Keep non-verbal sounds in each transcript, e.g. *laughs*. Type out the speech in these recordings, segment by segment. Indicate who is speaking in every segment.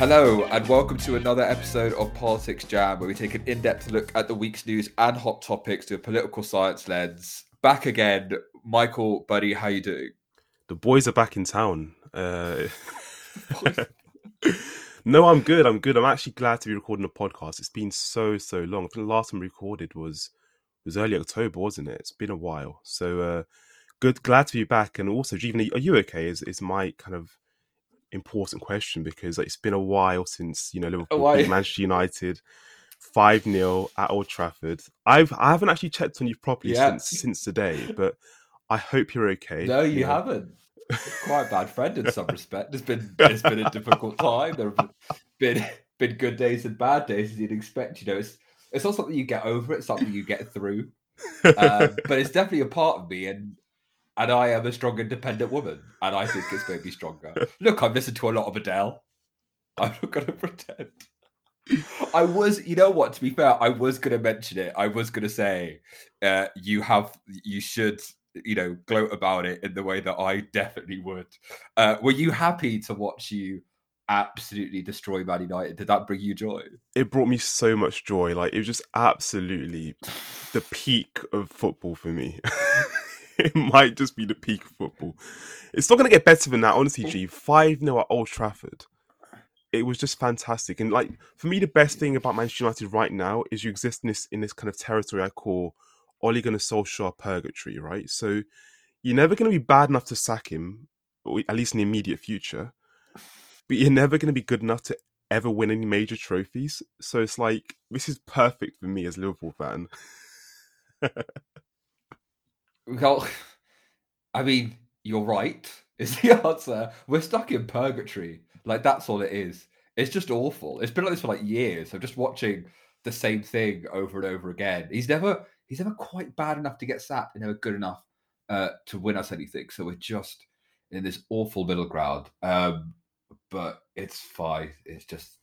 Speaker 1: Hello, and welcome to another episode of Politics Jam, where we take an in depth look at the week's news and hot topics through a political science lens. Back again, Michael, buddy, how you doing?
Speaker 2: The boys are back in town. Uh... *laughs* *laughs* no, I'm good. I'm good. I'm actually glad to be recording a podcast. It's been so so long. I think the last time we recorded was was early October, wasn't it? It's been a while. So uh, good, glad to be back. And also, Jeevan, are you okay? Is is my kind of important question because like, it's been a while since you know Liverpool beat Manchester United five 0 at Old Trafford. I've I haven't actually checked on you *laughs* properly yeah. since since today, but I hope you're okay.
Speaker 1: No, you, haven't. Quite a bad friend in some respect. It's been it's been a difficult *laughs* time. There have been been good days and bad days as you'd expect. You know, it's it's not something you get over. It's something you get through. Um, but it's definitely a part of me, and and I am a strong, independent woman, and I think it's made me stronger. Look, I've listened to a lot of Adele. I'm not going to pretend. I was, you know what? To be fair, I was going to mention it. I was going to say, uh, you have, you should, you know, gloat about it in the way that I definitely would. Uh, were you happy to watch you absolutely destroy Man United? Did that bring you joy?
Speaker 2: It brought me so much joy. Like it was just absolutely the peak of football for me. *laughs* *laughs* it might just be the peak of football. It's not going to get better than that, honestly, G. 5 0 at Old Trafford. It was just fantastic. And, like, for me, the best thing about Manchester United right now is you exist in this, in this kind of territory I call Ole Gunnar Solskjaer purgatory, right? So you're never going to be bad enough to sack him, at least in the immediate future, but you're never going to be good enough to ever win any major trophies. So it's like, this is perfect for me as a Liverpool fan. *laughs*
Speaker 1: Well, *laughs* I mean, you're right. *laughs* Is the answer? We're stuck in purgatory. Like that's all it is. It's just awful. It's been like this for like years. I'm just watching the same thing over and over again. He's never he's never quite bad enough to get sacked and never good enough uh, to win us anything. So we're just in this awful middle ground. Um, but it's fine. It's just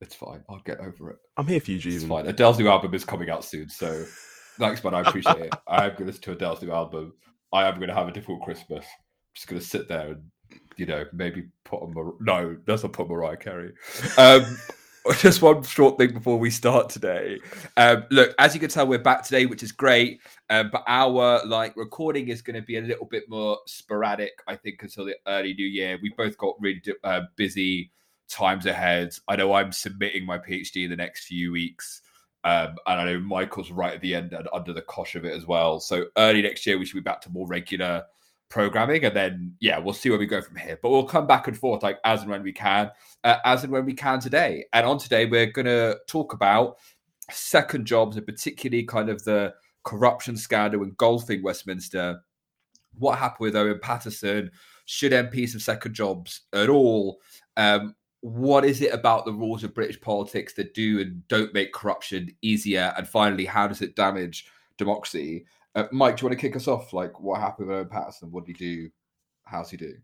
Speaker 1: it's fine. I'll get over it.
Speaker 2: I'm here for you, Jeevan.
Speaker 1: It's fine. Adele's new album is coming out soon, so *laughs* Thanks, man. I appreciate it. I am going to listen to Adele's new album. I am going to have a difficult Christmas. I'm just going to sit there and, you know, maybe put on Mar- no, that's not put Mariah Carey. Um, *laughs* just one short thing before we start today. Um, look, as you can tell, we're back today, which is great. Um, but our like recording is going to be a little bit more sporadic, I think, until the early new year. We both got really uh, busy times ahead. I know I'm submitting my PhD in the next few weeks. Um, and I know Michael's right at the end and under the cosh of it as well. So early next year, we should be back to more regular programming. And then, yeah, we'll see where we go from here. But we'll come back and forth like as and when we can, uh, as and when we can today. And on today, we're going to talk about second jobs and particularly kind of the corruption scandal engulfing Westminster. What happened with Owen Paterson? Should MPs have second jobs at all? Um, what is it about the rules of British politics that do and don't make corruption easier? And finally, how does it damage democracy? Uh, Mike, do you want to kick us off? Like, what happened with Owen Paterson? What did he do? How's he do?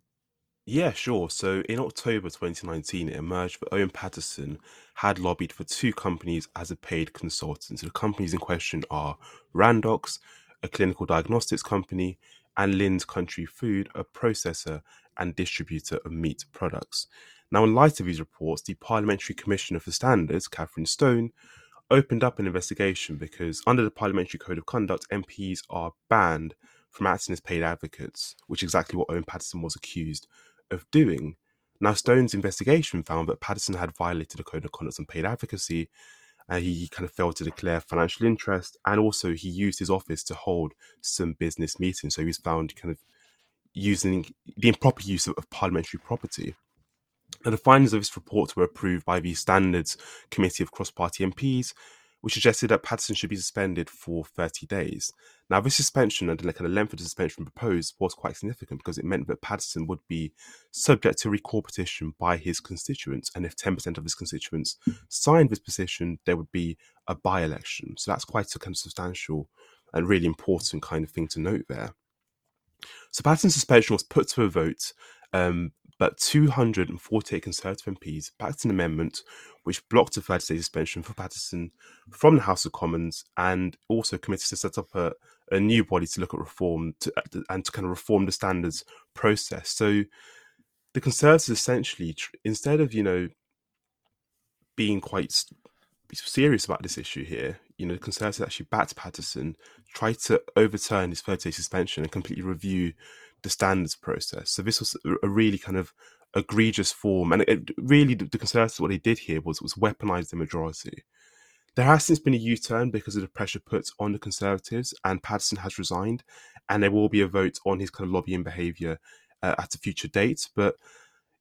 Speaker 2: Yeah, sure. So in October 2019, it emerged that Owen Paterson had lobbied for two companies as a paid consultant. So the companies in question are Randox, a clinical diagnostics company, and Lynn's Country Food, a processor and distributor of meat products. Now, in light of these reports, the Parliamentary Commissioner for Standards, Kathryn Stone, opened up an investigation because under the Parliamentary Code of Conduct, MPs are banned from acting as paid advocates, which is exactly what Owen Paterson was accused of doing. Now, Stone's investigation found that Paterson had violated the Code of Conduct on paid advocacy. Uh, he kind of failed to declare financial interest, and also he used his office to hold some business meetings. So he was found kind of using the improper use of, of parliamentary property. Now, the findings of this report were approved by the Standards Committee of Cross Party MPs, which suggested that Paterson should be suspended for 30 days. Now, this suspension and the kind of length of the suspension proposed was quite significant because it meant that Paterson would be subject to recall petition by his constituents. And if 10% of his constituents signed this petition, there would be a by election. So that's quite a kind of substantial and really important kind of thing to note there. So Paterson's suspension was put to a vote um, but 248 Conservative MPs backed an amendment which blocked a 30 day suspension for Paterson from the House of Commons and also committed to set up a, a new body to look at reform to, uh, and to kind of reform the standards process. So the Conservatives essentially, instead of, you know, being quite serious about this issue here. You know, the Conservatives actually backed Paterson, tried to overturn his 30 day suspension and completely review the standards process. So this was a really kind of egregious form, and it, really the Conservatives what they did here was was weaponize the majority. There has since been a U turn because of the pressure put on the Conservatives, and Paterson has resigned, and there will be a vote on his kind of lobbying behaviour uh, at a future date. But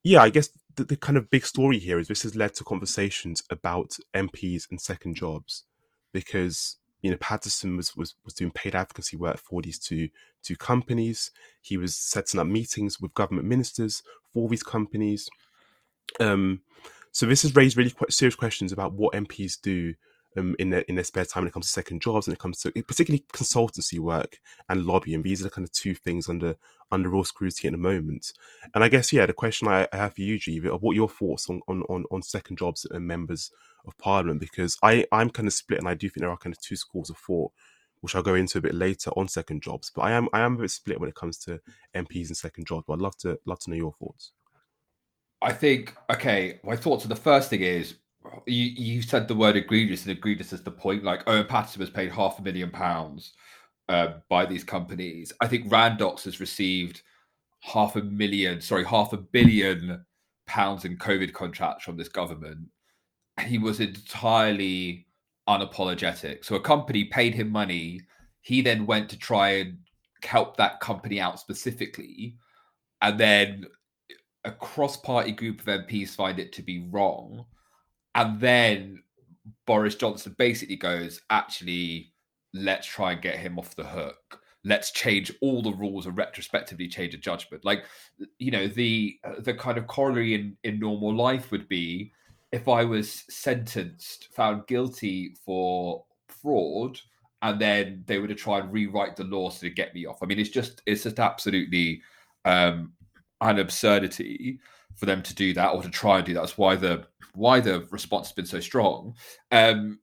Speaker 2: yeah, I guess the, the, kind of big story here is this has led to conversations about MPs and second jobs because you know Paterson was, was was doing paid advocacy work for these two two companies. He was setting up meetings with government ministers for these companies. Um, so this has raised really quite serious questions about what MPs do um, in their in their spare time when it comes to second jobs, when it comes to particularly consultancy work and lobbying. These are the kind of two things under under real scrutiny at the moment. And I guess yeah, the question I, I have for you, G, what your thoughts on, on on on second jobs and members of parliament? Because I I'm kind of split, and I do think there are kind of two schools of thought. Which I'll go into a bit later on second jobs, but I am I am a bit split when it comes to MPs and second jobs. But I'd love to love to know your thoughts.
Speaker 1: I think okay. My thoughts on the first thing is you, you said the word egregious, and egregious is the point. Like Owen Paterson was paid half a million pounds uh, by these companies. I think Randox has received half a million, sorry, half a billion pounds in COVID contracts from this government. He was entirely unapologetic. So a company paid him money. He then went to try and help that company out specifically. And then a cross party group of MPs find it to be wrong and then Boris Johnson basically goes, actually, let's try and get him off the hook. Let's change all the rules and retrospectively change a judgment. Like, you know, the the kind of corollary in, in normal life would be if I was sentenced, found guilty for fraud, and then they were to try and rewrite the law to get me off. I mean, it's just it's just absolutely um, an absurdity for them to do that or to try and do that. That's why the why the response has been so strong. Um,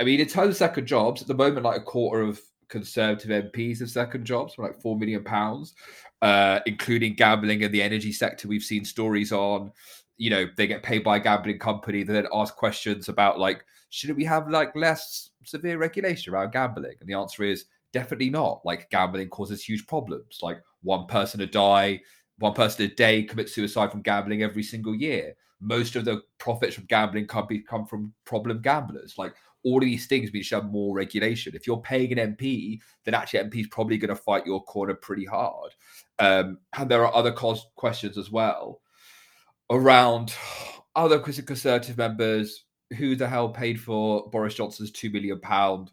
Speaker 1: I mean, in terms of second jobs, at the moment, like a quarter of Conservative MPs have second jobs for like four million pounds, uh, including gambling and the energy sector. We've seen stories on, you know, they get paid by a gambling company that then ask questions about like, should we have like less severe regulation around gambling? And the answer is definitely not. Like gambling causes huge problems. Like one person to die, one person a day commits suicide from gambling every single year. Most of the profits from gambling companies come from problem gamblers. Like all of these things, we should have more regulation. If you're paying an MP, then actually MP is probably going to fight your corner pretty hard. Um, and there are other cos- questions as well around other conservative members. Who the hell paid for Boris Johnson's two million pound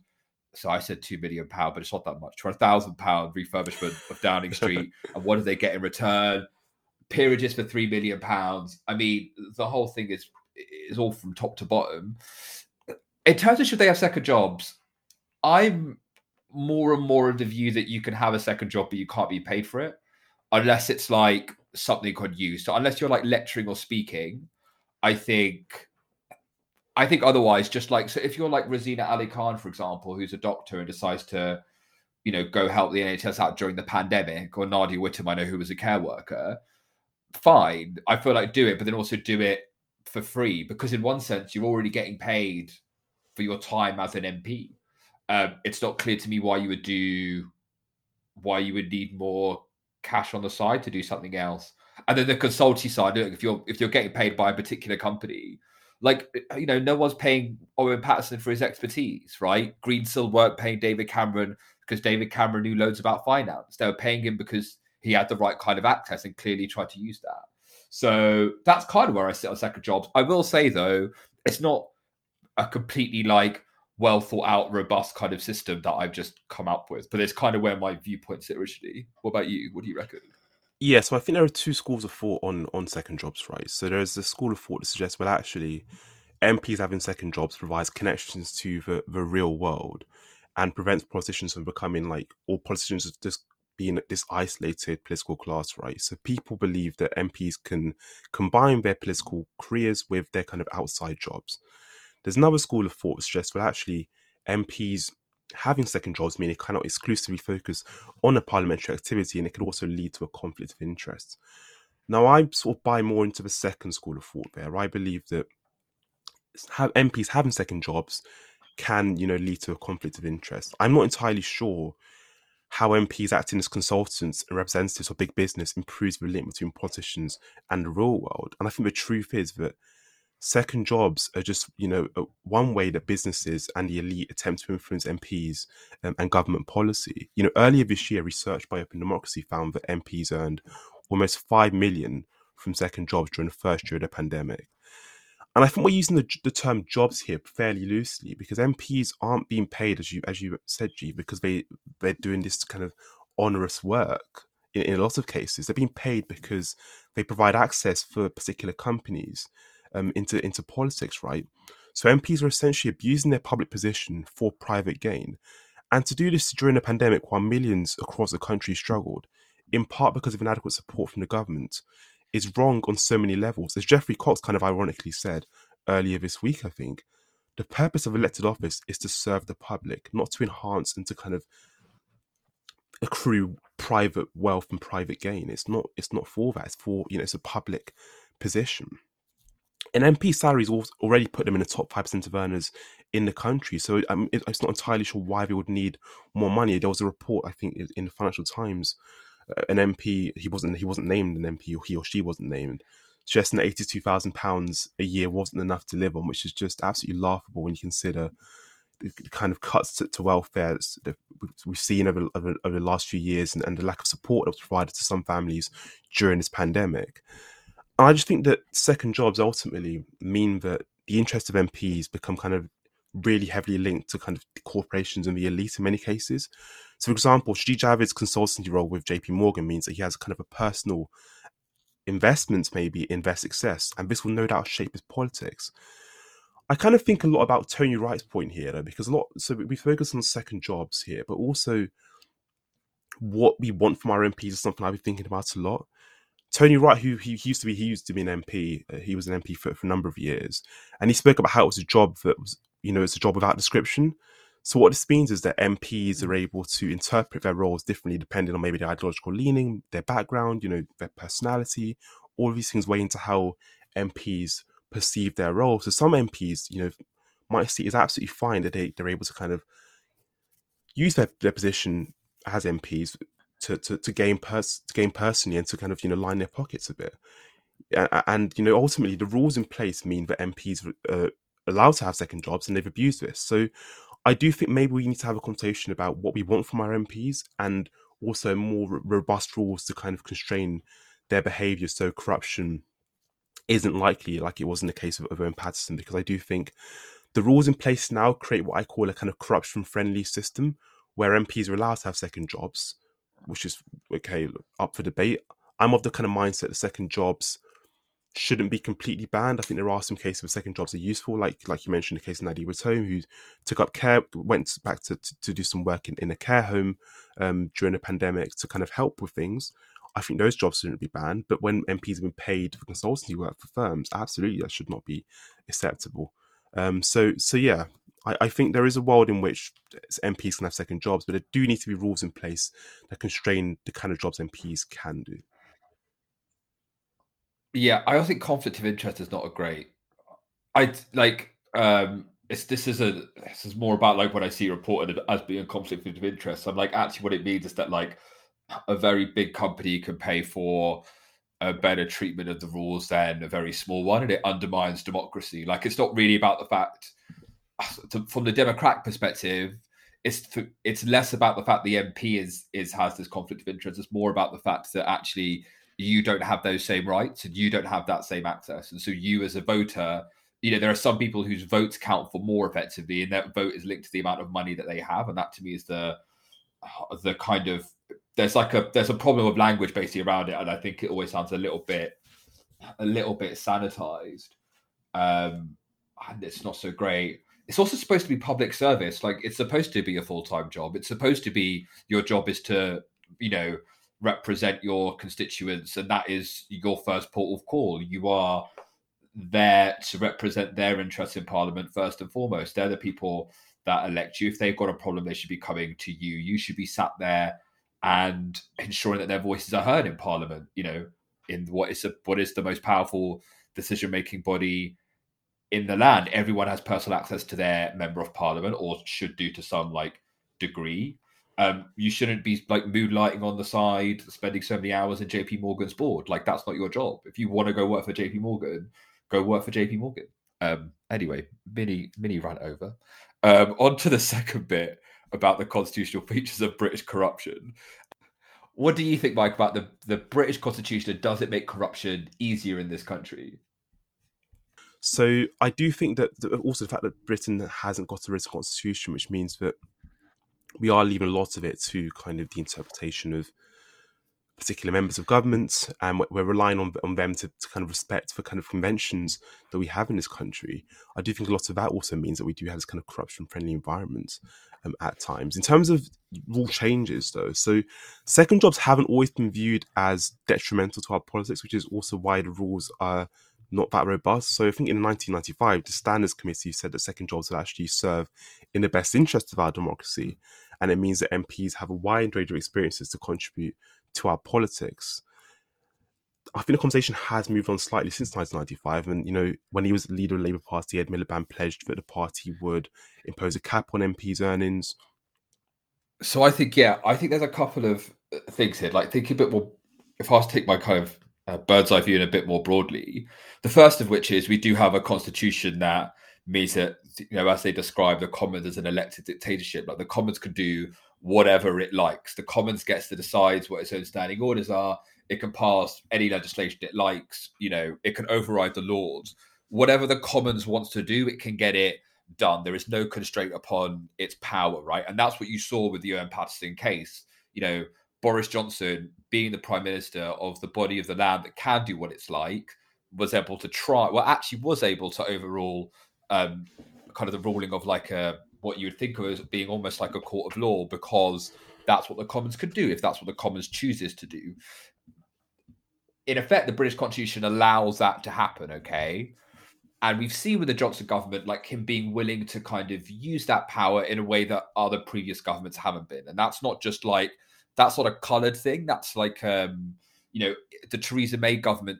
Speaker 1: so I said two million pound, but it's not that much. For a thousand pound refurbishment of Downing *laughs* Street, and what do they get in return? Peerages for three million pounds. I mean, the whole thing is is all from top to bottom. In terms of should they have second jobs, I'm more and more of the view that you can have a second job, but you can't be paid for it, unless it's like something could use. So unless you're like lecturing or speaking, I think I think otherwise, just like so, if you're like Rosena Allin-Khan, for example, who's a doctor and decides to, you know, go help the NHS out during the pandemic, or Nadia Whittome, I know who was a care worker, fine. I feel like do it, but then also do it for free because in one sense you're already getting paid for your time as an MP. Um, it's not clear to me why you would do, why you would need more cash on the side to do something else. And then the consultancy side, if you're if you're getting paid by a particular company like uh, you know, no one's paying Owen Paterson for his expertise, right? Greensill weren't paying David Cameron because David Cameron knew loads about finance. They were paying him because he had the right kind of access and clearly tried to use that. So that's kind of where I sit on second jobs. I will say though, it's not a completely like well thought out, robust kind of system that I've just come up with, but it's kind of where my viewpoints sit originally. What about you? What do you reckon?
Speaker 2: Yeah, so I think there are two schools of thought on on second jobs, right? So there's a school of thought that suggests, well, actually, MPs having second jobs provides connections to the, the real world and prevents politicians from becoming like all politicians just being this isolated political class, right? So people believe that MPs can combine their political careers with their kind of outside jobs. There's another school of thought that suggests, well, actually, MPs having second jobs mean it cannot exclusively focus on a parliamentary activity and it could also lead to a conflict of interest. Now, I sort of buy more into the second school of thought there. I believe that MPs having second jobs can you know lead to a conflict of interest. I'm not entirely sure how MPs acting as consultants and representatives of big business improves the link between politicians and the real world. And I think the truth is that second jobs are just you know one way that businesses and the elite attempt to influence MPs um, and government policy. You know, earlier this year, research by Open Democracy found that MPs earned almost five million from second jobs during the first year of the pandemic. And I think we're using the, the term jobs here fairly loosely because MPs aren't being paid as you as you said, G, because they they're doing this kind of onerous work. In, in a lot of cases, they're being paid because they provide access for particular companies um, into into politics, right? So MPs are essentially abusing their public position for private gain, and to do this during a pandemic while millions across the country struggled, in part because of inadequate support from the government, is wrong on so many levels. As Geoffrey Cox kind of ironically said earlier this week, I think, the purpose of elected office is to serve the public, not to enhance and to kind of accrue private wealth and private gain. It's not it's not for that. It's for, you know, it's a public position. An MP salaries already put them in the top 5% of earners in the country. So um, I'm, it's not entirely sure why they would need more money. There was a report, I think, in the Financial Times uh, an MP. He wasn't he wasn't named an MP, or he or she wasn't named. Suggesting that eighty two thousand pounds a year wasn't enough to live on, which is just absolutely laughable when you consider the kind of cuts to, to welfare that we've seen over, over, over, the last few years and, and the lack of support that was provided to some families during this pandemic. I just think that second jobs ultimately mean that the interests of MPs become kind of really heavily linked to kind of corporations and the elite in many cases. So, for example, Sajid Javid's consultancy role with JP Morgan means that he has kind of a personal investment maybe in their success, and this will no doubt shape his politics. I kind of think a lot about Tony Wright's point here, though, because a lot. So we focus on second jobs here, but also what we want from our MPs is something I've been thinking about a lot. Tony Wright, who he used to be, he used to be an MP. Uh, he was an MP for, for a number of years, and he spoke about how it was a job that was, you know, it's a job without description. So what this means is that MPs are able to interpret their roles differently depending on maybe their ideological leaning, their background, you know, their personality. All of these things weigh into how MPs perceive their role. So some MPs, you know, might see it as absolutely fine that they, they're able to kind of use their, their position as MPs to, to, to gain pers- to gain personally and to kind of, you know, line their pockets a bit. And, you know, ultimately the rules in place mean that MPs are uh, allowed to have second jobs and they've abused this. So I do think maybe we need to have a conversation about what we want from our MPs and also more robust rules to kind of constrain their behaviour so corruption isn't likely like it was in the case of, of Owen Paterson because I do think the rules in place now create what I call a kind of corruption friendly system where MPs are allowed to have second jobs, which is okay, up for debate. I'm of the kind of mindset that second jobs shouldn't be completely banned. I think there are some cases where second jobs are useful, like like you mentioned, the case of Nadia Whittome, who took up care, went back to, to, to do some work in, in a care home um, during a pandemic to kind of help with things. I think those jobs shouldn't be banned. But when MPs have been paid for consultancy work for firms, absolutely that should not be acceptable. Um, so so yeah, I, I think there is a world in which MPs can have second jobs, but there do need to be rules in place that constrain the kind of jobs MPs can do.
Speaker 1: Yeah, I don't think conflict of interest is not a great. I like um it's this is a this is more about like what I see reported as being a conflict of interest. So I'm like actually what it means is that like a very big company can pay for a better treatment of the rules than a very small one, and it undermines democracy. Like it's not really about the fact from the democratic perspective. It's it's less about the fact the MP is is has this conflict of interest. It's more about the fact that actually you don't have those same rights and you don't have that same access. And so you as a voter, you know, there are some people whose votes count for more effectively, and that vote is linked to the amount of money that they have. And that to me is the the kind of there's like a there's a problem of language basically around it, and I think it always sounds a little bit a little bit sanitized. Um and it's not so great. It's also supposed to be public service. Like it's supposed to be a full-time job. It's supposed to be your job is to, you know, represent your constituents, and that is your first port of call. You are there to represent their interests in Parliament first and foremost. They're the people that elect you. If they've got a problem, they should be coming to you. You should be sat there and ensuring that their voices are heard in Parliament. You know, in what is a, what is the most powerful decision making body in the land, everyone has personal access to their member of parliament, or should do to some like degree. Um, you shouldn't be like moonlighting on the side, spending so many hours in JP Morgan's board. Like that's not your job. If you want to go work for JP Morgan, go work for JP Morgan. Um, anyway, mini mini rant over. Um, on to the *laughs* second bit about the constitutional features of British corruption. What do you think, Mike, about the, the British Constitution? Does it make corruption easier in this country?
Speaker 2: So I do think that also the fact that Britain hasn't got a written constitution, which means that we are leaving a lot of it to kind of the interpretation of particular members of government, and we're relying on, on them to, to, kind of respect the kind of conventions that we have in this country. I do think a lot of that also means that we do have this kind of corruption-friendly environment um, at times. In terms of rule changes, though, so second jobs haven't always been viewed as detrimental to our politics, which is also why the rules are not that robust. So I think in 1995, the Standards Committee said that second jobs would actually serve in the best interest of our democracy, and it means that MPs have a wide range of experiences to contribute to our politics. I think the conversation has moved on slightly since 1995. And, you know, when he was leader of the Labour Party, Ed Miliband pledged that the party would impose a cap on MPs' earnings.
Speaker 1: So I think, yeah, I think there's a couple of uh, things here. Like, think a bit more, if I was to take my kind of uh, bird's eye view and a bit more broadly, the first of which is we do have a constitution that means that, you know, as they describe the Commons as an elected dictatorship, like the Commons could do whatever it likes. The Commons gets to decide what its own standing orders are. It can pass any legislation it likes. You know, it can override the laws. Whatever the Commons wants to do, it can get it done. There is no constraint upon its power, right? And that's what you saw with the Owen Paterson case. You know, Boris Johnson, being the prime minister of the body of the land that can do what it's like, was able to try. Well, actually, was able to overrule um, kind of the ruling of like a what you would think of as being almost like a court of law because that's what the Commons could do if that's what the Commons chooses to do. In effect, the British Constitution allows that to happen, okay? And we've seen with the Johnson government, like him being willing to kind of use that power in a way that other previous governments haven't been. And that's not just like that's sort of coloured thing. That's like um, you know, the Theresa May government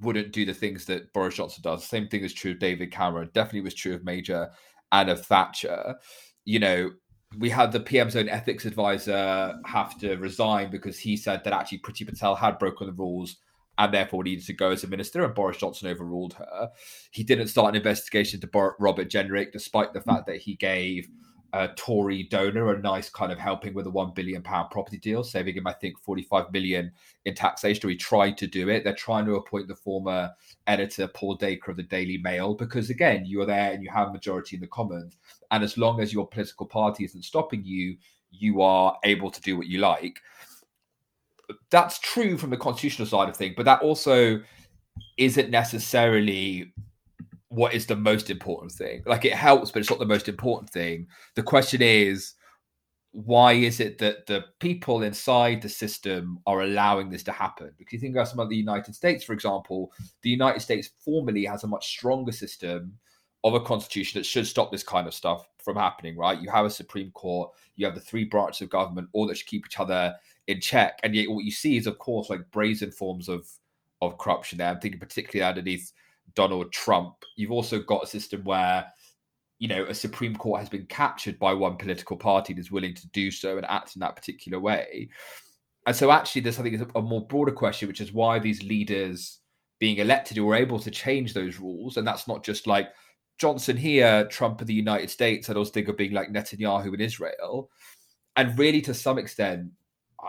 Speaker 1: wouldn't do the things that Boris Johnson does. Same thing is true of David Cameron. Definitely was true of Major and of Thatcher. You know, we had the PM's own ethics advisor have to resign because he said that actually Priti Patel had broken the rules and therefore needed to go as a minister, and Boris Johnson overruled her. He didn't start an investigation to Robert Jenrick, despite the fact that he gave a Tory donor a nice kind of helping with a one billion pound property deal, saving him, I think, 45 million in taxation. He tried to do it. They're trying to appoint the former editor Paul Dacre of the Daily Mail because, again, you're there and you have a majority in the Commons, and as long as your political party isn't stopping you, you are able to do what you like. That's true from the constitutional side of things, but that also isn't necessarily what is the most important thing. Like it helps, but it's not the most important thing. The question is, why is it that the people inside the system are allowing this to happen? Because you think about some of the United States, for example, the United States formally has a much stronger system of a constitution that should stop this kind of stuff from happening, right? You have a Supreme Court, you have the three branches of government, all that should keep each other in check. And yet what you see is, of course, like brazen forms of of corruption there. I'm thinking particularly underneath Donald Trump. You've also got a system where, you know, a Supreme Court has been captured by one political party that's willing to do so and act in that particular way. And so, actually, there's something a more broader question, which is why these leaders being elected were able to change those rules. And that's not just like Johnson here, Trump in the United States, and I of being like Netanyahu in Israel. And really, to some extent,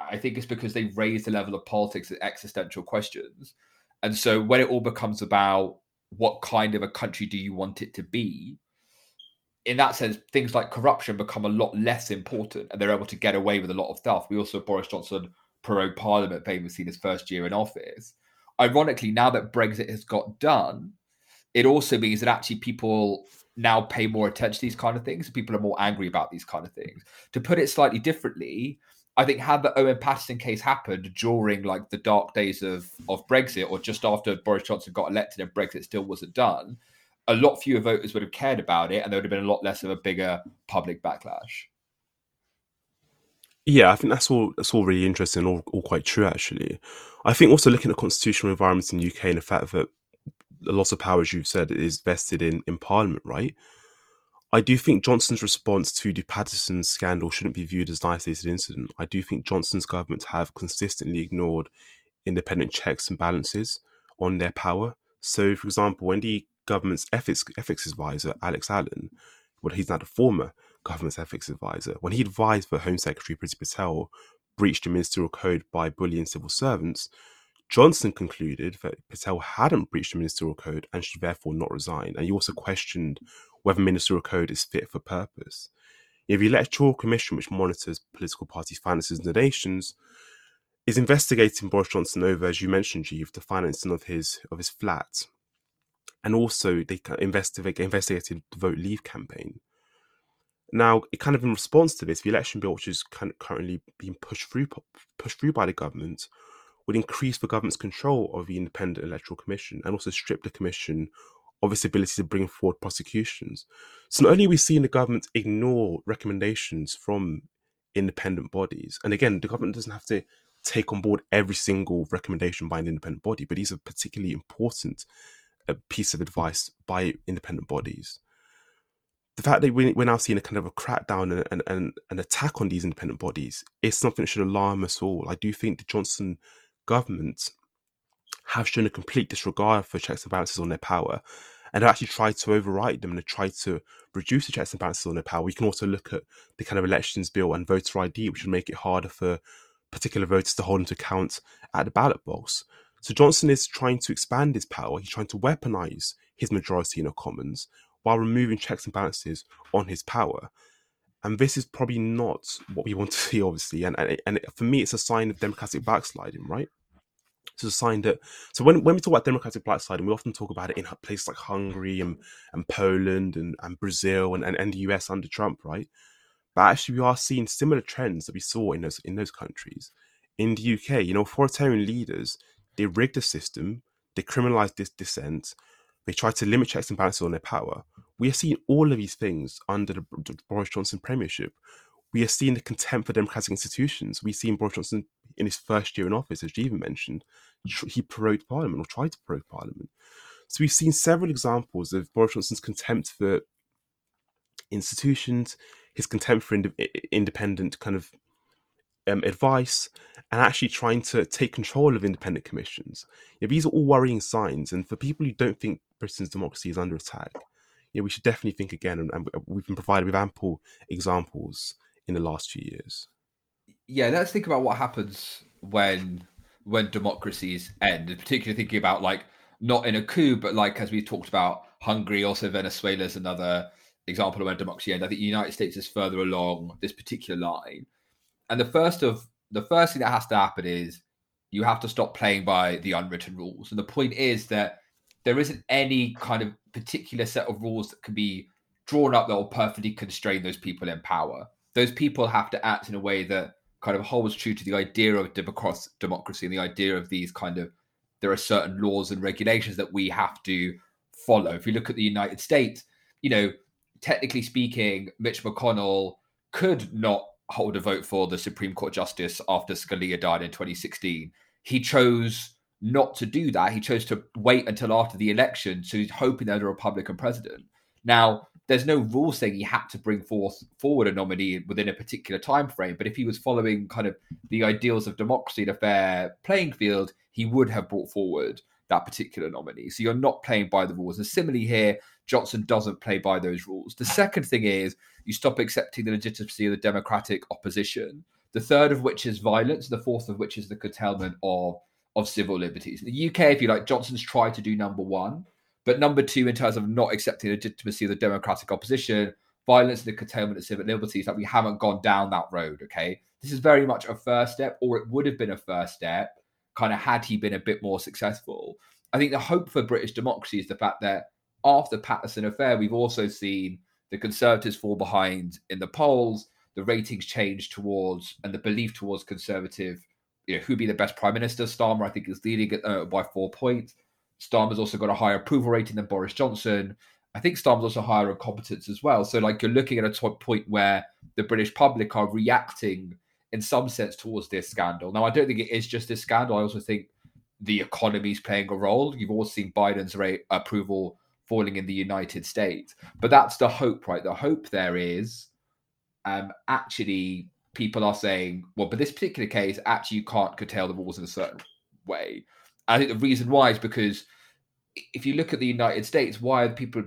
Speaker 1: I think it's because they raise the level of politics and existential questions. And so when it all becomes about what kind of a country do you want it to be? In that sense, things like corruption become a lot less important and they're able to get away with a lot of stuff. We also Boris Johnson prorogued Parliament famously in his first year in office. Ironically, now that Brexit has got done, it also means that actually people now pay more attention to these kind of things. People are more angry about these kind of things. To put it slightly differently, I think had the Owen Paterson case happened during like the dark days of of Brexit or just after Boris Johnson got elected and Brexit still wasn't done, a lot fewer voters would have cared about it and there would have been a lot less of a bigger public backlash.
Speaker 2: Yeah, I think that's all that's all really interesting, all, all quite true actually. I think also looking at constitutional environments in the UK and the fact that a lot of power, as you've said, is vested in in Parliament, right? I do think Johnson's response to the Paterson scandal shouldn't be viewed as an isolated incident. I do think Johnson's government have consistently ignored independent checks and balances on their power. So, for example, when the government's ethics ethics advisor Alex Allan, well, he's now the former government's ethics advisor, when he advised the Home Secretary Priti Patel breached the ministerial code by bullying civil servants, Johnson concluded that Patel hadn't breached the ministerial code and should therefore not resign. And he also questioned whether ministerial code is fit for purpose. If the Electoral Commission, which monitors political parties' finances and donations, is investigating Boris Johnson over, as you mentioned, Jeeve, the financing of his of his flat, and also they investigate investigated the Vote Leave campaign. Now, it kind of in response to this, the election bill, which is kind of currently being pushed through pushed through by the government, would increase the government's control of the Independent Electoral Commission and also strip the commission of its ability to bring forward prosecutions. So not only are we seeing the government ignore recommendations from independent bodies, and again, the government doesn't have to take on board every single recommendation by an independent body, but these are particularly important uh, piece of advice by independent bodies the fact that we're now seeing a kind of a crackdown and, and, an attack on these independent bodies is something that should alarm us all. I do think the Johnson government have shown a complete disregard for checks and balances on their power and have actually tried to override them and have tried to reduce the checks and balances on their power. We can also look at the kind of elections bill and voter ID, which would make it harder for particular voters to hold into account at the ballot box. So Johnson is trying to expand his power. He's trying to weaponize his majority in the Commons while removing checks and balances on his power. And this is probably not what we want to see, obviously. And, and, and for me, it's a sign of democratic backsliding, right? It's a sign that. So when, when we talk about democratic backsliding, we often talk about it in places like Hungary and, and Poland and, and Brazil and, and, and the US under Trump, right? But actually, we are seeing similar trends that we saw in those in those countries. In the UK, you know, authoritarian leaders they rigged the system, they criminalized this dissent, they try to limit checks and balances on their power. We are seeing all of these things under the, the Boris Johnson premiership. We have seen the contempt for democratic institutions. We've seen Boris Johnson in his first year in office, as even mentioned, he prorogued Parliament or tried to prorogue Parliament. So we've seen several examples of Boris Johnson's contempt for institutions, his contempt for ind- independent kind of um, advice and actually trying to take control of independent commissions. Yeah, these are all worrying signs. And for people who don't think Britain's democracy is under attack, yeah, we should definitely think again. And, and we've been provided with ample examples in the last few years.
Speaker 1: Yeah, let's think about what happens when when democracies end, particularly thinking about like not in a coup, but like as we've talked about Hungary, also Venezuela is another example of when democracy ends. I think the United States is further along this particular line and the first of the first thing that has to happen is you have to stop playing by the unwritten rules. And the point is that there isn't any kind of particular set of rules that can be drawn up that will perfectly constrain those people in power. Those people have to act in a way that kind of holds true to the idea of democracy and the idea of these kind of there are certain laws and regulations that we have to follow. If you look at the United States, you know, technically speaking, Mitch McConnell could not hold a vote for the Supreme Court justice after Scalia died in 2016. He chose not to do that. He chose to wait until after the election, so he's hoping there's a Republican president. Now, there's no rule saying he had to bring forth forward a nominee within a particular time frame. But if he was following kind of the ideals of democracy and a fair playing field, he would have brought forward that particular nominee. So you're not playing by the rules. And similarly here, Johnson doesn't play by those rules. The second thing is you stop accepting the legitimacy of the democratic opposition. The third of which is violence. The fourth of which is the curtailment of of civil liberties. In the UK, if you like, Johnson's tried to do number one, but number two in terms of not accepting the legitimacy of the democratic opposition, violence and the curtailment of civil liberties, that like we haven't gone down that road. Okay, this is very much a first step, or it would have been a first step, kind of had he been a bit more successful. I think the hope for British democracy is the fact that after Paterson affair, we've also seen the Conservatives fall behind in the polls, the ratings change towards, and the belief towards Conservative, you know, who'd be the best Prime Minister. Starmer, I think, is leading uh, by four points. Starmer's also got a higher approval rating than Boris Johnson. I think Starmer's also higher on competence as well. So, like, you're looking at a t- point where the British public are reacting in some sense towards this scandal. Now, I don't think it is just this scandal. I also think the economy's playing a role. You've all seen Biden's rate approval falling in the United States, but that's the hope, right? The hope there is um, actually people are saying, well, but this particular case, actually, you can't curtail the rules in a certain way. I think the reason why is because if you look at the United States, why are people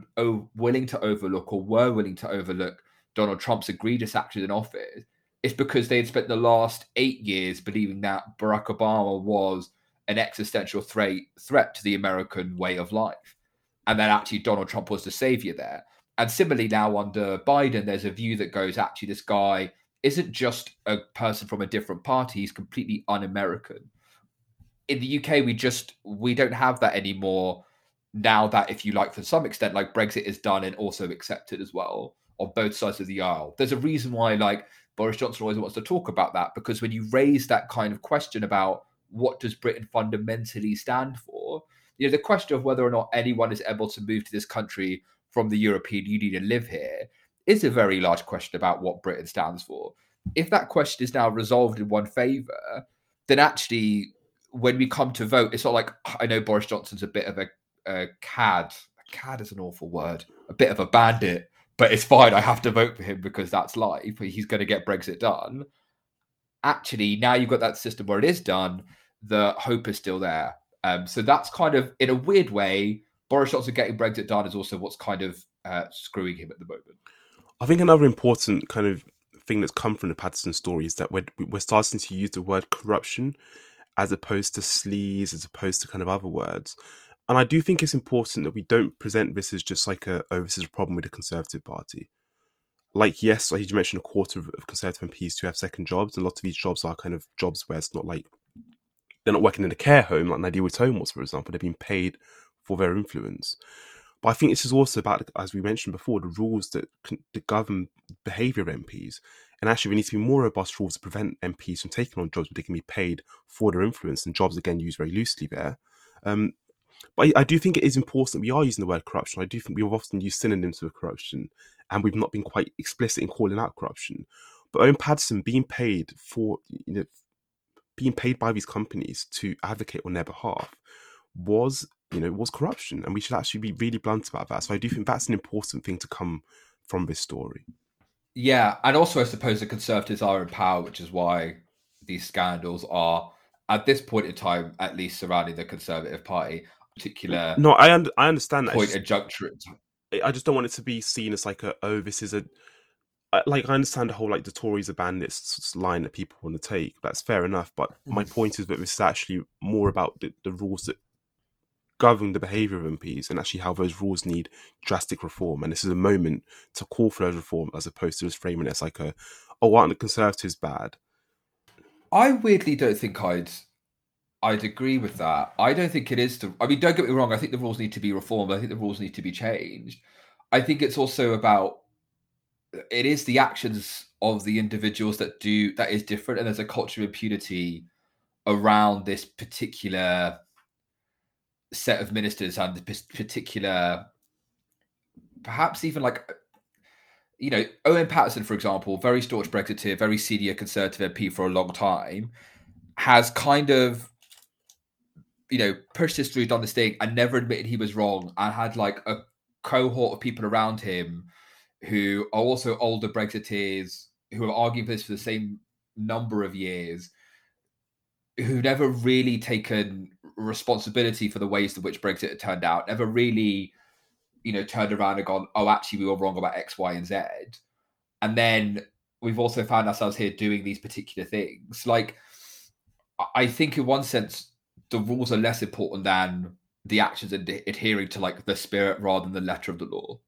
Speaker 1: willing to overlook or were willing to overlook Donald Trump's egregious actions in office? It's because they had spent the last eight years believing that Barack Obama was an existential threat threat to the American way of life, and that actually Donald Trump was the savior there. And similarly, now under Biden, there's a view that goes actually this guy isn't just a person from a different party; he's completely un-American. In the UK, we just we don't have that anymore. Now that, if you like, for some extent, like Brexit is done and also accepted as well on both sides of the aisle. There's a reason why, like Boris Johnson always wants to talk about that because when you raise that kind of question about what does Britain fundamentally stand for? You know, the question of whether or not anyone is able to move to this country from the European Union and live here is a very large question about what Britain stands for. If that question is now resolved in one favour, then actually, when we come to vote, it's not like I know Boris Johnson's a bit of a, a cad. A cad is an awful word. A bit of a bandit, but it's fine. I have to vote for him because that's life. He's going to get Brexit done. Actually, now you've got that system where it is done the hope is still there. Um, so that's kind of, in a weird way, Boris Johnson getting Brexit done is also what's kind of uh, screwing him at the moment.
Speaker 2: I think another important kind of thing that's come from the Paterson story is that we're, we're starting to use the word corruption as opposed to sleaze, as opposed to kind of other words. And I do think it's important that we don't present this as just like a, oh, this is a problem with the Conservative Party. Like, yes, like you mentioned, a quarter of Conservative MPs to have second jobs, and a lot of these jobs are kind of jobs where it's not like they're not working in a care home like Nadia Whittome was, for example. They're being paid for their influence. But I think this is also about, as we mentioned before, the rules that, that govern behaviour of MPs. And actually, there needs to be more robust rules to prevent MPs from taking on jobs where they can be paid for their influence, and jobs again used very loosely there. Um, but I, I, do think it is important we are using the word corruption. I do think we've often used synonyms for corruption, and we've not been quite explicit in calling out corruption. But Owen Paterson being paid for you know being paid by these companies to advocate on their behalf was you know was corruption and we should actually be really blunt about that so i do think that's an important thing to come from this story
Speaker 1: yeah and also i suppose the conservatives are in power which is why these scandals are at this point in time at least surrounding the conservative party particular
Speaker 2: no i, un- I understand that
Speaker 1: point juncture
Speaker 2: i just don't want it to be seen as like a oh this is a like I understand the whole like the Tories are bandits line that people want to take. That's fair enough. But my mm. point is that this is actually more about the, the rules that govern the behaviour of MPs and actually how those rules need drastic reform. And this is a moment to call for those reform as opposed to just framing it as like a, oh, aren't the Conservatives bad?
Speaker 1: I weirdly don't think I'd I'd agree with that. I don't think it is. To, I mean, don't get me wrong. I think the rules need to be reformed. I think the rules need to be changed. I think it's also about it is the actions of the individuals that do that is different, and there's a culture of impunity around this particular set of ministers and particular, perhaps even like you know, Owen Paterson, for example, very staunch Brexiteer, very senior Conservative MP for a long time, has kind of, you know, pushed this through, done this thing, and never admitted he was wrong, and had like a cohort of people around him who are also older Brexiteers who have argued for this for the same number of years, who never really taken responsibility for the ways in which Brexit had turned out, never really, you know, turned around and gone, oh, actually, we were wrong about X, Y, and Z. And then we've also found ourselves here doing these particular things. Like, I think in one sense, the rules are less important than the actions and adhering to like the spirit rather than the letter of the law.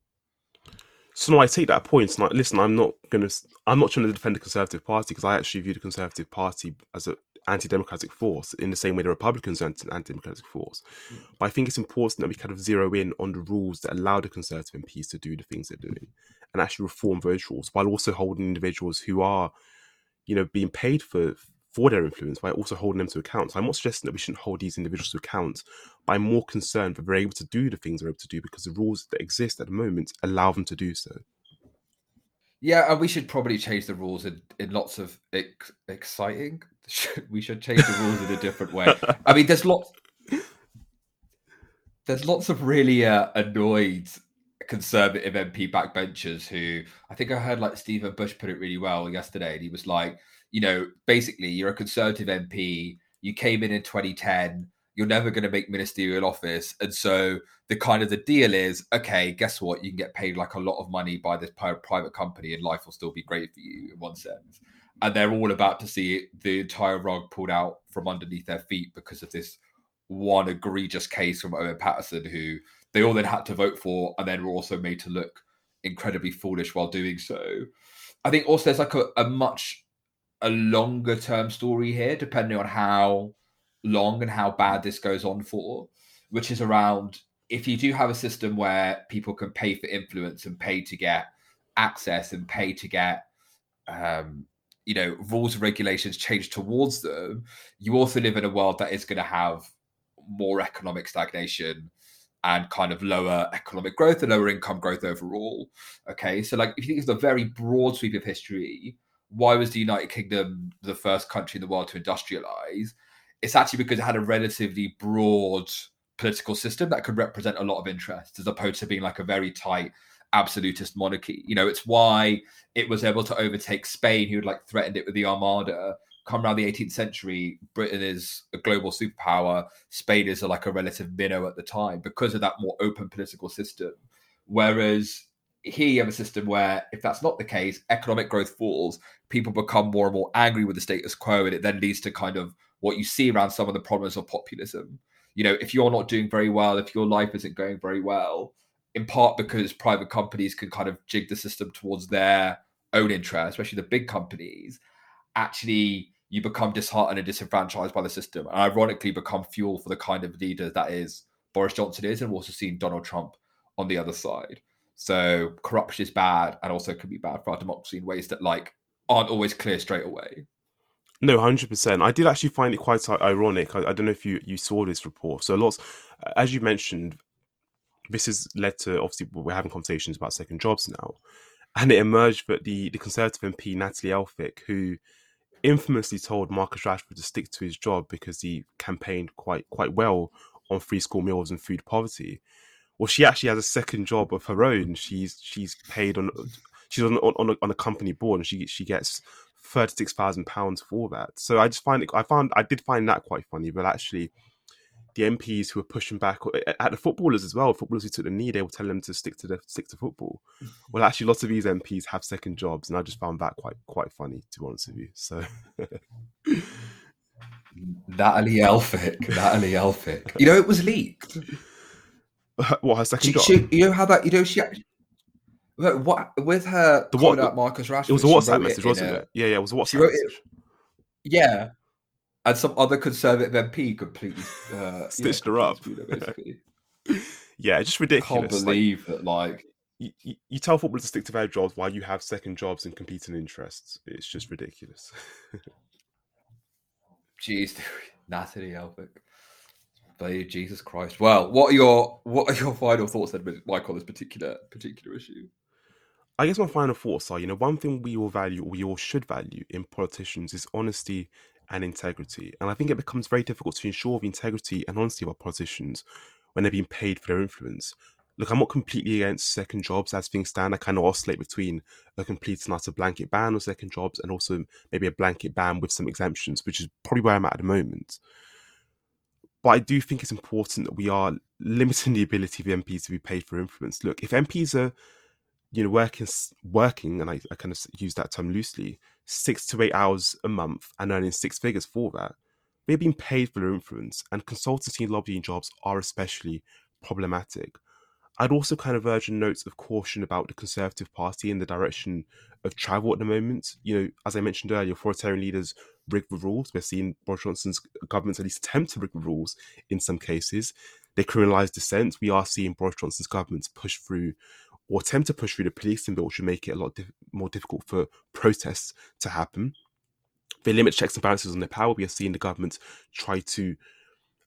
Speaker 2: So no, I take that point. like, listen, I'm not gonna, I'm not trying to defend the Conservative Party because I actually view the Conservative Party as an anti-democratic force in the same way the Republicans are an anti-democratic force. Mm. But I think it's important that we kind of zero in on the rules that allow the Conservative MPs to do the things they're doing and actually reform those rules while also holding individuals who are, you know, being paid for for their influence by also holding them to account. So I'm not suggesting that we shouldn't hold these individuals to account, but I'm more concerned that they're able to do the things they're able to do because the rules that exist at the moment allow them to do so.
Speaker 1: Yeah, and we should probably change the rules in, in lots of ex- exciting. We should change the rules in a different way. I mean, there's lots there's lots of really uh, annoyed conservative MP backbenchers who I think I heard like Stephen Bush put it really well yesterday. And he was like, you know, basically, you're a conservative MP, you came in in 2010, you're never going to make ministerial office. And so the kind of the deal is, okay, guess what? You can get paid like a lot of money by this private company and life will still be great for you in one sense. And they're all about to see the entire rug pulled out from underneath their feet because of this one egregious case from Owen Paterson, who they all then had to vote for, and then were also made to look incredibly foolish while doing so. I think also there's like a, a much a longer term story here, depending on how long and how bad this goes on for, which is around if you do have a system where people can pay for influence and pay to get access and pay to get um, you know rules and regulations change towards them you also live in a world that is going to have more economic stagnation and kind of lower economic growth and lower income growth overall. Okay, so like if you think of the very broad sweep of history, why was the United Kingdom the first country in the world to industrialize? It's actually because it had a relatively broad political system that could represent a lot of interests as opposed to being like a very tight absolutist monarchy. You know, it's why it was able to overtake Spain, who had like threatened it with the Armada, come around the 18th century, Britain is a global superpower. Spain is like a relative minnow at the time because of that more open political system. Whereas here you have a system where, if that's not the case, economic growth falls, people become more and more angry with the status quo, and it then leads to kind of what you see around some of the problems of populism. You know, if you're not doing very well, if your life isn't going very well, in part because private companies can kind of jig the system towards their own interest, especially the big companies, actually you become disheartened and disenfranchised by the system, and ironically become fuel for the kind of leader that is Boris Johnson is, and we've also seen Donald Trump on the other side. So corruption is bad, and also can be bad for our democracy in ways that like aren't always clear straight away.
Speaker 2: No, hundred percent. I did actually find it quite ironic. I, I, don't know if you you saw this report. So lots, as you mentioned, this has led to obviously we're having conversations about second jobs now, and it emerged that the the Conservative MP Natalie Elphicke, who infamously told Marcus Rashford to stick to his job because he campaigned quite quite well on free school meals and food poverty. Well, she actually has a second job of her own. She's she's paid on she's on on a, on a company board and she she gets thirty six thousand pounds for that. So I just find it I found I did find that quite funny, but actually the MPs who were pushing back at the footballers as well, footballers who took the knee, they were telling them to stick to the stick to football. *laughs* Well, actually, lots of these MPs have second jobs, and I just found that quite quite funny to be honest with you. So. *laughs*
Speaker 1: Natalie Elphicke, Natalie Elphicke. You know, it was leaked. *laughs*
Speaker 2: What her second
Speaker 1: she,
Speaker 2: job?
Speaker 1: She, you know how that? You know, she. What with her?
Speaker 2: The what?
Speaker 1: Marcus Rashford.
Speaker 2: It was a WhatsApp message, wasn't it? Yeah, yeah, it was a WhatsApp message. It,
Speaker 1: yeah, and some other conservative MP completely uh, *laughs*
Speaker 2: stitched her up. *laughs* basically. yeah, it's just ridiculous.
Speaker 1: I can't believe like, that. Like
Speaker 2: you, you, tell footballers to stick to their jobs while you have second jobs and competing interests. It's just ridiculous. *laughs*
Speaker 1: Jeez, Natalie Elphicke. Jesus Christ. Well, what are your what are your final thoughts then, Mike, on this particular particular issue?
Speaker 2: I guess my final thoughts are, you know, one thing we all value, we all should value in politicians is honesty and integrity. And I think it becomes very difficult to ensure the integrity and honesty of our politicians when they're being paid for their influence. Look, I'm not completely against second jobs as things stand. I kind of oscillate between a complete and utter blanket ban on second jobs and also maybe a blanket ban with some exemptions, which is probably where I'm at at the moment. But I do think it's important that we are limiting the ability of MPs to be paid for influence. Look, if MPs are you know, working, working, and I, I kind of use that term loosely, six to eight hours a month and earning six figures for that, they're being paid for their influence, and consultancy and lobbying jobs are especially problematic. I'd also kind of urge a note of caution about the Conservative Party and the direction of travel at the moment. You know, as I mentioned earlier, authoritarian leaders rig the rules. We're seeing Boris Johnson's government at least attempt to rig the rules in some cases. They criminalise dissent. We are seeing Boris Johnson's government push through or attempt to push through the policing bill, which would make it a lot more difficult for protests to happen. They limit checks and balances on their power. We are seeing the government try to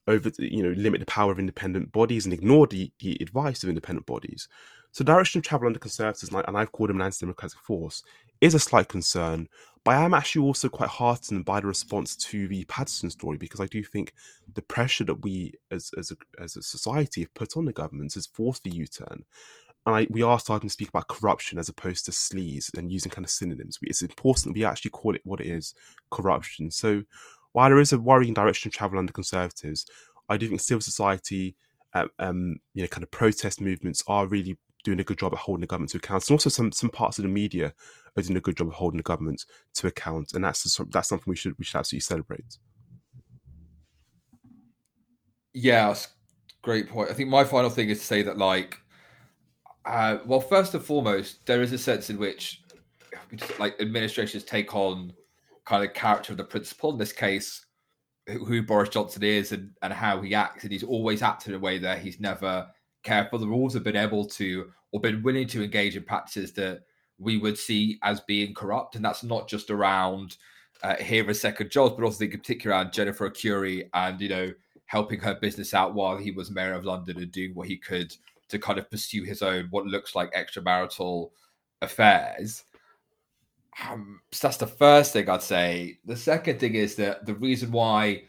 Speaker 2: over, you know, limit the power of independent bodies and ignore the, the advice of independent bodies. So direction of travel under Conservatives, and, I, and I've called them an anti-democratic force, is a slight concern. But I am actually also quite heartened by the response to the Paterson story because I do think the pressure that we as as a, as a society have put on the government has forced the U-turn. And I, we are starting to speak about corruption as opposed to sleaze and using kind of synonyms. It's important that we actually call it what it is corruption. So while there is a worrying direction of travel under Conservatives, I do think civil society, uh, um, you know, kind of protest movements are really doing a good job at holding the government to account. And also, some some parts of the media are doing a good job of holding the government to account, and that's that's something we should we should absolutely celebrate.
Speaker 1: Yeah, great point. I think my final thing is to say that, like, uh, well, first and foremost, there is a sense in which, like, administrations take on kind of character of the principal. In this case, who Boris Johnson is and, and how he acts, and he's always acted in a way that he's never cared for the rules, have been able to or been willing to engage in practices that we would see as being corrupt, and that's not just around uh, here as second jobs, but also in particular around Jennifer Arcuri and you know helping her business out while he was mayor of London and doing what he could to kind of pursue his own what looks like extramarital affairs. Um, so that's the first thing I'd say. The second thing is that the reason why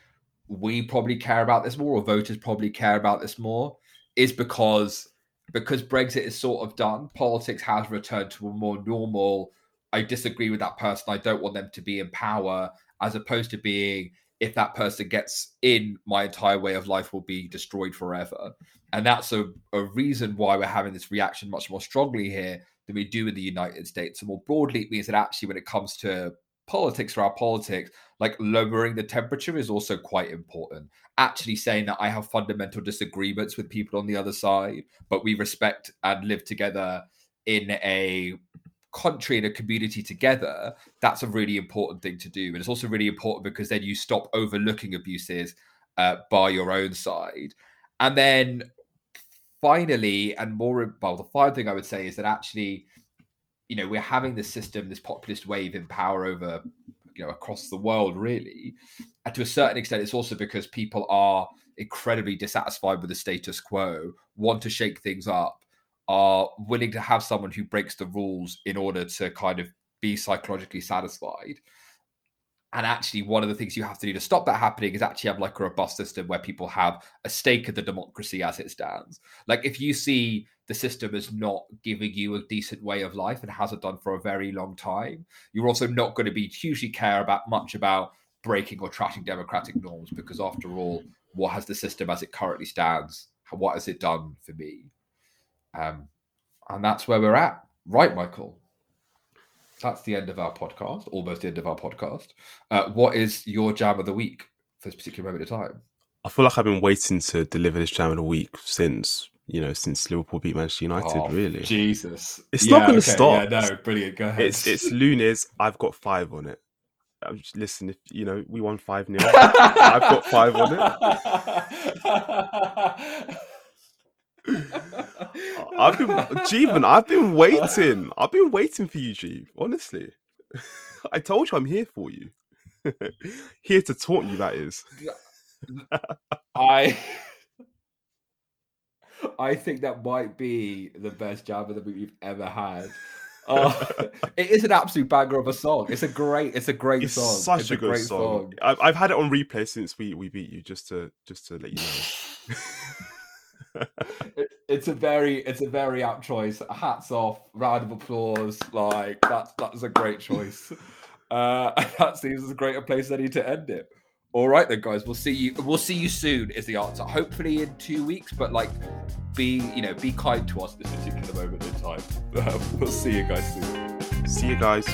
Speaker 1: we probably care about this more, or voters probably care about this more, is because because Brexit is sort of done. Politics has returned to a more normal. I disagree with that person. I don't want them to be in power, as opposed to being if that person gets in, my entire way of life will be destroyed forever. And that's a, a reason why we're having this reaction much more strongly here than we do in the United States. And more broadly, it means that actually, when it comes to politics or our politics, like lowering the temperature is also quite important. Actually, saying that I have fundamental disagreements with people on the other side, but we respect and live together in a country and a community together, that's a really important thing to do. And it's also really important because then you stop overlooking abuses uh, by your own side. And then finally, and more, well, the final thing I would say is that actually, you know, we're having this system, this populist wave in power over, you know, across the world, really. And to a certain extent, it's also because people are incredibly dissatisfied with the status quo, want to shake things up, are willing to have someone who breaks the rules in order to kind of be psychologically satisfied. And actually, one of the things you have to do to stop that happening is actually have like a robust system where people have a stake in the democracy as it stands. Like, if you see the system as not giving you a decent way of life and hasn't done for a very long time, you're also not going to be hugely care about much about breaking or trashing democratic norms because, after all, what has the system as it currently stands? What has it done for me? Um, and that's where we're at, right, Michael? that's the end of our podcast, almost the end of our podcast. Uh, what is your jam of the week for this particular moment of time?
Speaker 2: I feel like I've been waiting to deliver this jam of the week since you know since Liverpool beat Manchester United. Oh, really,
Speaker 1: Jesus,
Speaker 2: it's yeah, not going to okay. stop.
Speaker 1: Yeah, no, brilliant. Go ahead.
Speaker 2: It's it's *laughs* Luniz. I've got five on it. Listen, if you know we won five 0 *laughs* I've got five on it. *laughs* *laughs* I've been Jeevan, *laughs* I've been waiting. I've been waiting for you, Jeev. Honestly. *laughs* I told you I'm here for you. here to taunt you, that is.
Speaker 1: I I think that might be the best Jabba that we've ever had. Oh, it is an absolute banger of a song. It's a great, it's a great
Speaker 2: it's
Speaker 1: song.
Speaker 2: Such
Speaker 1: it's
Speaker 2: a, a good song. song. I've, I've had it on replay since we we beat you, just to just to let you know
Speaker 1: it, it's a very it's a very apt choice. Hats off, round of applause. Like that's that's a great choice. *laughs* Uh, *laughs* that seems as great a place any to end it. All right then, guys. We'll see you. We'll see you soon. Is the answer? Hopefully in two weeks. But like, be you know, be kind to us at this particular moment in time. *laughs* we'll see you guys soon.
Speaker 2: See you guys.